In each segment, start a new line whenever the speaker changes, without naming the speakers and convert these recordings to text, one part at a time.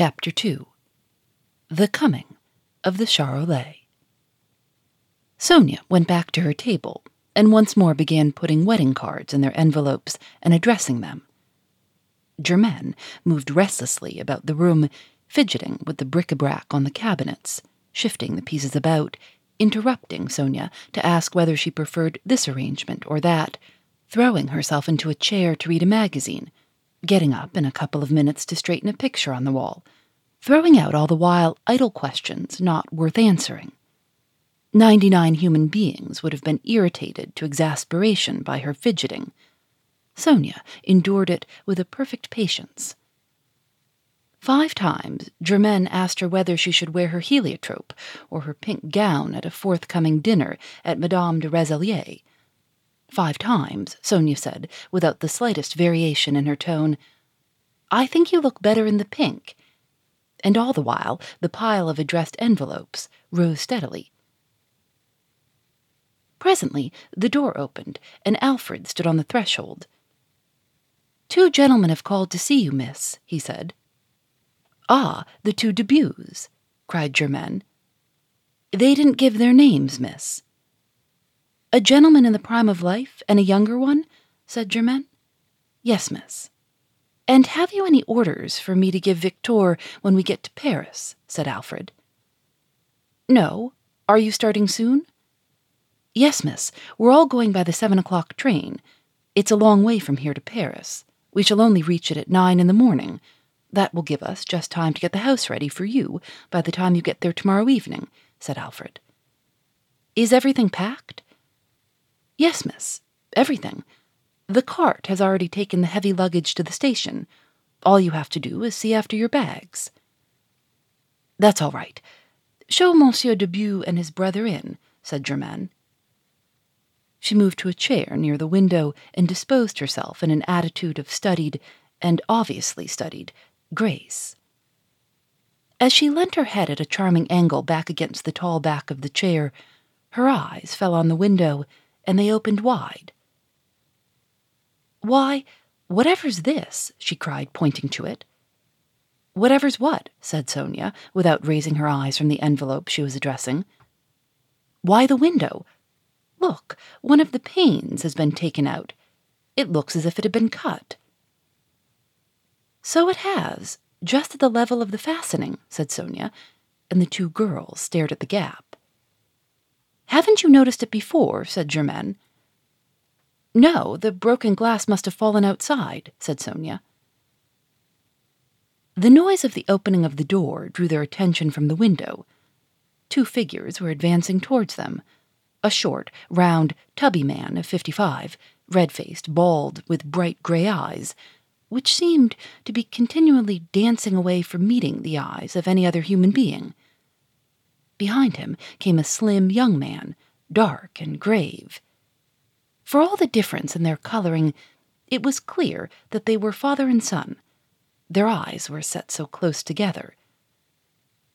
Chapter 2 The Coming of the Charolais. Sonia went back to her table and once more began putting wedding cards in their envelopes and addressing them. Germaine moved restlessly about the room, fidgeting with the bric a brac on the cabinets, shifting the pieces about, interrupting Sonia to ask whether she preferred this arrangement or that, throwing herself into a chair to read a magazine, getting up in a couple of minutes to straighten a picture on the wall, throwing out all the while idle questions not worth answering. Ninety nine human beings would have been irritated to exasperation by her fidgeting. Sonia endured it with a perfect patience. Five times Germaine asked her whether she should wear her heliotrope or her pink gown at a forthcoming dinner at Madame de Rezillier. Five times, Sonia said, without the slightest variation in her tone, I think you look better in the pink. And all the while, the pile of addressed envelopes rose steadily. Presently, the door opened, and Alfred stood on the threshold. Two gentlemen have called to see you, miss, he said. Ah, the two Debues, cried Germaine. They didn't give their names, miss. A gentleman in the prime of life and a younger one? said Germaine. Yes, miss. And have you any orders for me to give Victor when we get to Paris? said Alfred. No. Are you starting soon? Yes, miss. We're all going by the seven o'clock train. It's a long way from here to Paris. We shall only reach it at nine in the morning. That will give us just time to get the house ready for you by the time you get there tomorrow evening, said Alfred. Is everything packed? Yes, miss, everything. The cart has already taken the heavy luggage to the station. All you have to do is see after your bags. That's all right. Show Monsieur Debu and his brother in, said Germaine. She moved to a chair near the window and disposed herself in an attitude of studied, and obviously studied, grace. As she leant her head at a charming angle back against the tall back of the chair, her eyes fell on the window, and they opened wide. Why, whatever's this? she cried, pointing to it. Whatever's what? said Sonia, without raising her eyes from the envelope she was addressing. Why, the window. Look, one of the panes has been taken out. It looks as if it had been cut. So it has, just at the level of the fastening, said Sonia, and the two girls stared at the gap. Haven't you noticed it before? said Germaine. No, the broken glass must have fallen outside, said Sonia. The noise of the opening of the door drew their attention from the window. Two figures were advancing towards them a short, round, tubby man of fifty five, red faced, bald, with bright gray eyes, which seemed to be continually dancing away from meeting the eyes of any other human being. Behind him came a slim young man, dark and grave. For all the difference in their coloring, it was clear that they were father and son. Their eyes were set so close together.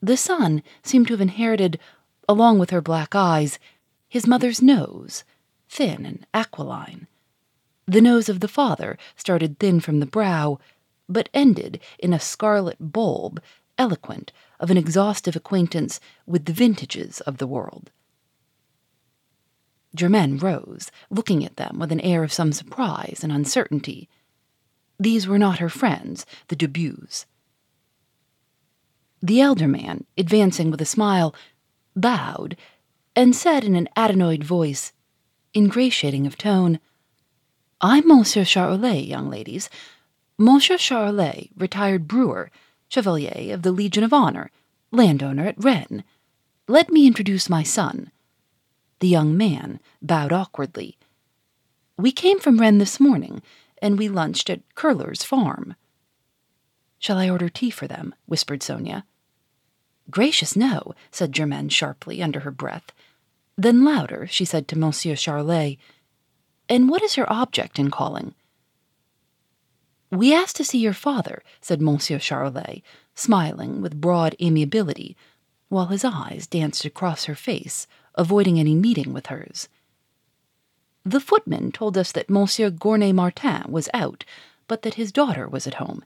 The son seemed to have inherited, along with her black eyes, his mother's nose, thin and aquiline. The nose of the father started thin from the brow, but ended in a scarlet bulb eloquent of an exhaustive acquaintance with the vintages of the world. Germaine rose, looking at them with an air of some surprise and uncertainty. These were not her friends, the Debues. The elder man, advancing with a smile, bowed and said in an adenoid voice, ingratiating of tone, I'm Monsieur Charolais, young ladies. Monsieur Charolais, retired brewer, Chevalier of the Legion of Honor, landowner at Rennes. Let me introduce my son. The young man bowed awkwardly. We came from Rennes this morning, and we lunched at Curler's farm. Shall I order tea for them? whispered Sonia. Gracious, no, said Germaine sharply under her breath. Then louder, she said to Monsieur Charolais, And what is your object in calling? We asked to see your father, said Monsieur Charolais, smiling with broad amiability, while his eyes danced across her face, avoiding any meeting with hers. The footman told us that Monsieur Gournay Martin was out, but that his daughter was at home.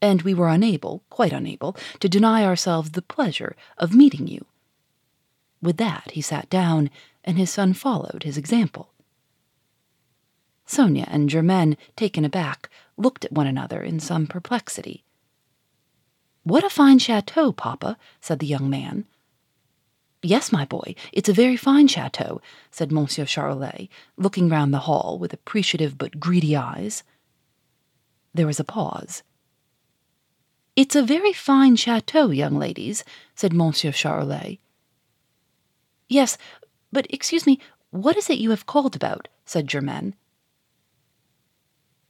and we were unable, quite unable, to deny ourselves the pleasure of meeting you. With that, he sat down, and his son followed his example. Sonia and Germaine, taken aback, looked at one another in some perplexity. What a fine chateau, Papa, said the young man. Yes, my boy, it's a very fine chateau, said Monsieur Charolais, looking round the hall with appreciative but greedy eyes. There was a pause. It's a very fine chateau, young ladies, said Monsieur Charolais. Yes, but excuse me, what is it you have called about? said Germaine.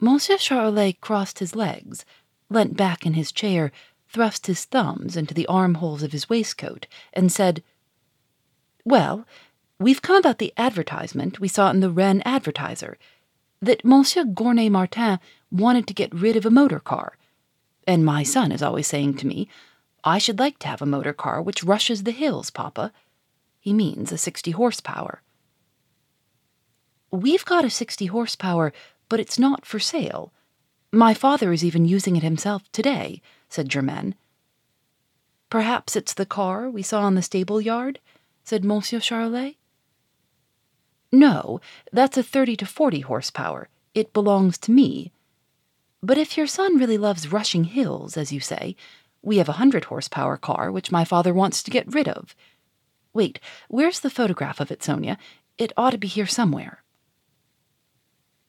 Monsieur Charolais crossed his legs, leant back in his chair, thrust his thumbs into the armholes of his waistcoat, and said, Well, we've come about the advertisement we saw in the Rennes Advertiser that Monsieur Gournay Martin wanted to get rid of a motor car. And my son is always saying to me, I should like to have a motor car which rushes the hills, Papa. He means a 60 horsepower. We've got a 60 horsepower, but it's not for sale. My father is even using it himself today, said Germaine. Perhaps it's the car we saw in the stable yard, said Monsieur Charolais. No, that's a 30 to 40 horsepower. It belongs to me. But if your son really loves rushing hills, as you say, we have a 100 horsepower car which my father wants to get rid of. Wait, where's the photograph of it, Sonia? It ought to be here somewhere.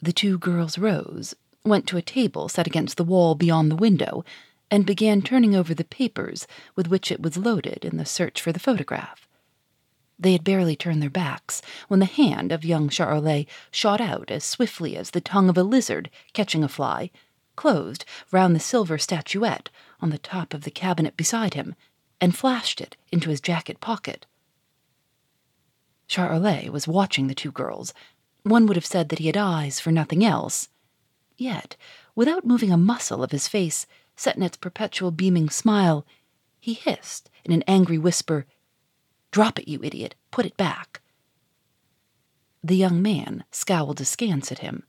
The two girls rose, went to a table set against the wall beyond the window, and began turning over the papers with which it was loaded in the search for the photograph. They had barely turned their backs when the hand of young Charolais shot out as swiftly as the tongue of a lizard catching a fly, closed round the silver statuette on the top of the cabinet beside him, and flashed it into his jacket pocket. Charolais was watching the two girls. One would have said that he had eyes for nothing else. Yet, without moving a muscle of his face, set in its perpetual beaming smile, he hissed in an angry whisper, Drop it, you idiot. Put it back. The young man scowled askance at him.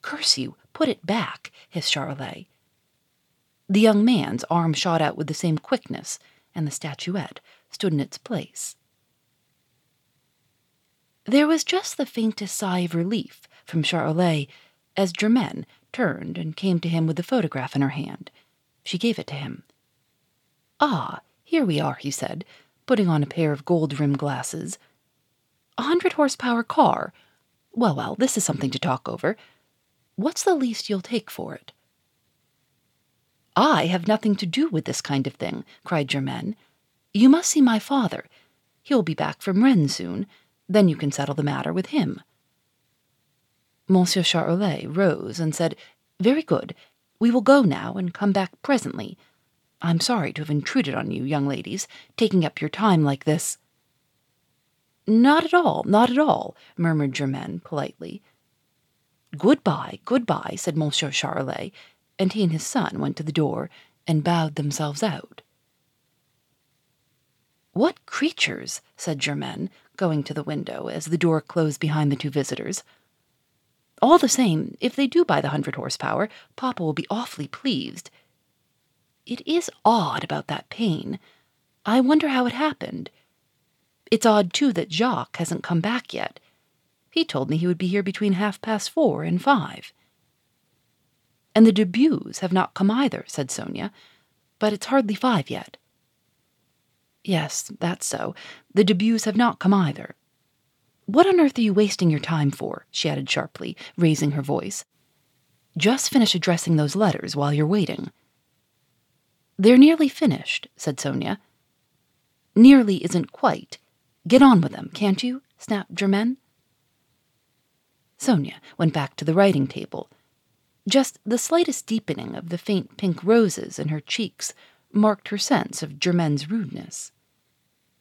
Curse you, put it back, hissed Charolais. The young man's arm shot out with the same quickness, and the statuette stood in its place. There was just the faintest sigh of relief from Charolais as Germaine turned and came to him with the photograph in her hand. She gave it to him. Ah, here we are, he said, putting on a pair of gold rimmed glasses. A hundred horsepower car. Well, well, this is something to talk over. What's the least you'll take for it? I have nothing to do with this kind of thing, cried Germaine. You must see my father. He'll be back from Rennes soon. Then you can settle the matter with him. Monsieur Charolais rose and said, Very good. We will go now and come back presently. I'm sorry to have intruded on you, young ladies, taking up your time like this. Not at all, not at all, murmured Germaine politely. Goodbye, goodbye, said Monsieur Charolais, and he and his son went to the door and bowed themselves out. What creatures, said Germaine, going to the window as the door closed behind the two visitors. All the same, if they do buy the hundred horsepower, Papa will be awfully pleased. It is odd about that pane. I wonder how it happened. It's odd, too, that Jacques hasn't come back yet. He told me he would be here between half past four and five. And the Dubues have not come either, said Sonia, but it's hardly five yet. Yes, that's so. The Dubues have not come either. What on earth are you wasting your time for? she added sharply, raising her voice. Just finish addressing those letters while you're waiting. They're nearly finished, said Sonia. Nearly isn't quite. Get on with them, can't you? snapped Germaine. Sonia went back to the writing table. Just the slightest deepening of the faint pink roses in her cheeks marked her sense of Germaine's rudeness.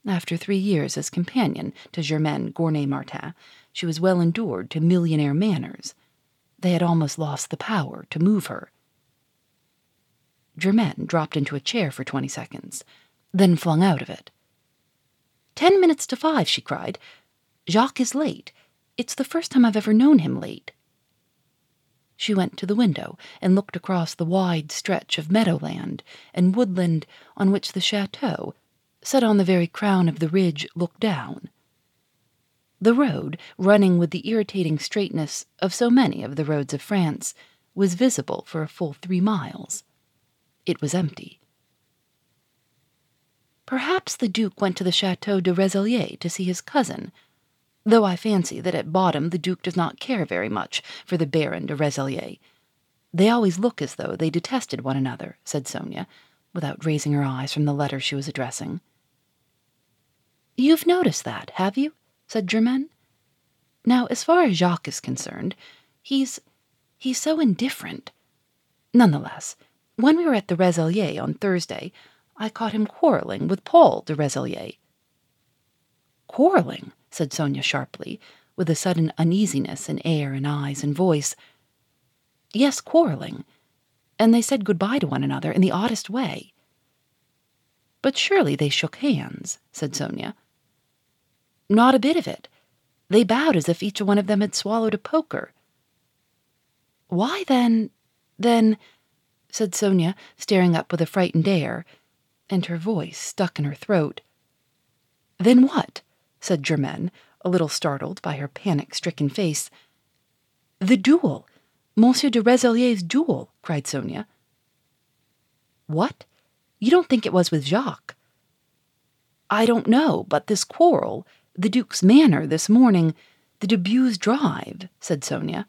After three years as companion to Germaine Gournay Martin, she was well endured to millionaire manners. They had almost lost the power to move her. Germaine dropped into a chair for twenty seconds, then flung out of it. Ten minutes to five, she cried. Jacques is late. It's the first time I've ever known him late. She went to the window and looked across the wide stretch of meadowland and woodland on which the chateau, set on the very crown of the ridge, looked down. The road, running with the irritating straightness of so many of the roads of France, was visible for a full three miles. It was empty. Perhaps the Duke went to the Chateau de Rezillier to see his cousin, though I fancy that at bottom the Duke does not care very much for the Baron de Rezillier. They always look as though they detested one another, said Sonia, without raising her eyes from the letter she was addressing. You've noticed that, have you? said Germaine. Now, as far as Jacques is concerned, he's he's so indifferent. Nonetheless, when we were at the Rezillier on Thursday, I caught him quarreling with Paul de Rezillier. Quarreling, said Sonia sharply, with a sudden uneasiness in air and eyes and voice. Yes, quarreling. And they said good-bye to one another in the oddest way. But surely they shook hands, said Sonia. Not a bit of it. They bowed as if each one of them had swallowed a poker. Why then, then, said Sonia, staring up with a frightened air, and her voice stuck in her throat. Then what? said Germaine, a little startled by her panic stricken face. The duel! Monsieur de Rezillier's duel! cried Sonia. What? You don't think it was with Jacques? I don't know, but this quarrel, the Duke's manor this morning, the Dubues drive, said Sonia.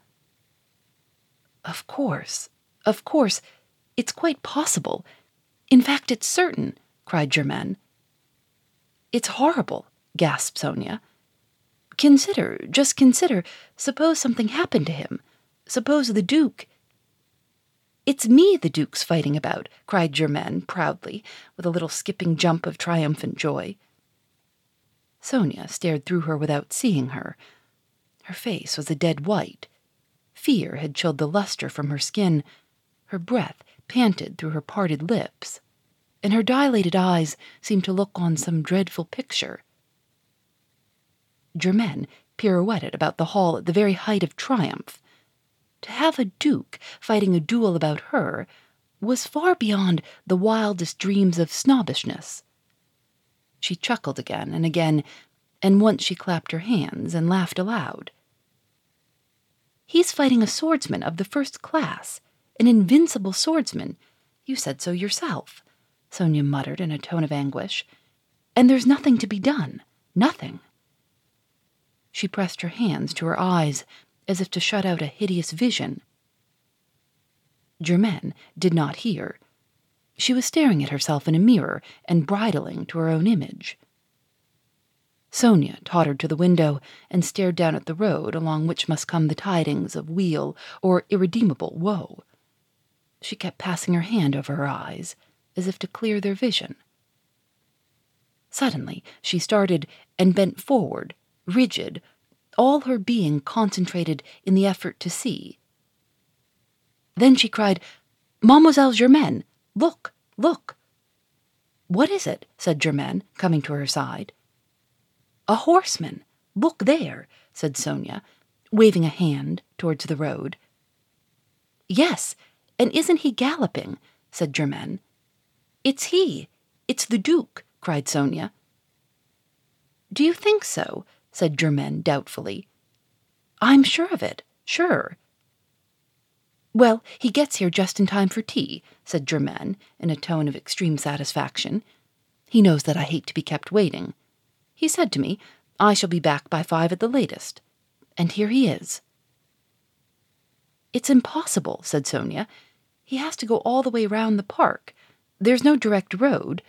Of course, of course, it's quite possible. In fact, it's certain, cried Germaine. It's horrible, gasped Sonia. Consider, just consider, suppose something happened to him. Suppose the Duke. It's me the Duke's fighting about, cried Germaine proudly, with a little skipping jump of triumphant joy. Sonia stared through her without seeing her. Her face was a dead white. Fear had chilled the luster from her skin. Her breath panted through her parted lips, and her dilated eyes seemed to look on some dreadful picture. Germaine pirouetted about the hall at the very height of triumph. To have a duke fighting a duel about her was far beyond the wildest dreams of snobbishness. She chuckled again and again, and once she clapped her hands and laughed aloud. He's fighting a swordsman of the first class, an invincible swordsman. You said so yourself, Sonia muttered in a tone of anguish. And there's nothing to be done. Nothing. She pressed her hands to her eyes as if to shut out a hideous vision. Germaine did not hear. She was staring at herself in a mirror and bridling to her own image. Sonia tottered to the window and stared down at the road along which must come the tidings of weal or irredeemable woe. She kept passing her hand over her eyes, as if to clear their vision. Suddenly she started and bent forward, rigid, all her being concentrated in the effort to see. Then she cried, Mademoiselle Germaine, Look, look. What is it? said Germaine, coming to her side. A horseman. Look there, said Sonia, waving a hand towards the road. Yes, and isn't he galloping? said Germaine. It's he. It's the Duke, cried Sonia. Do you think so? said Germaine doubtfully. I'm sure of it, sure. Well, he gets here just in time for tea, said Germaine in a tone of extreme satisfaction. He knows that I hate to be kept waiting. He said to me, I shall be back by five at the latest. And here he is. It's impossible, said Sonia. He has to go all the way round the park. There's no direct road.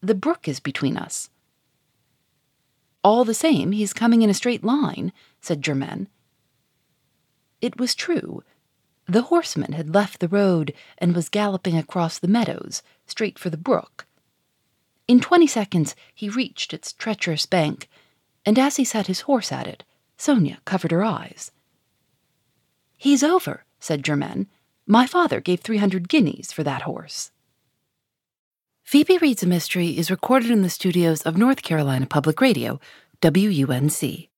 The brook is between us. All the same, he's coming in a straight line, said Germaine. It was true. The horseman had left the road and was galloping across the meadows, straight for the brook. In twenty seconds he reached its treacherous bank, and as he set his horse at it, Sonia covered her eyes. He's over, said Germaine. My father gave three hundred guineas for that horse. Phoebe Reads a Mystery is recorded in the studios of North Carolina Public Radio, WUNC.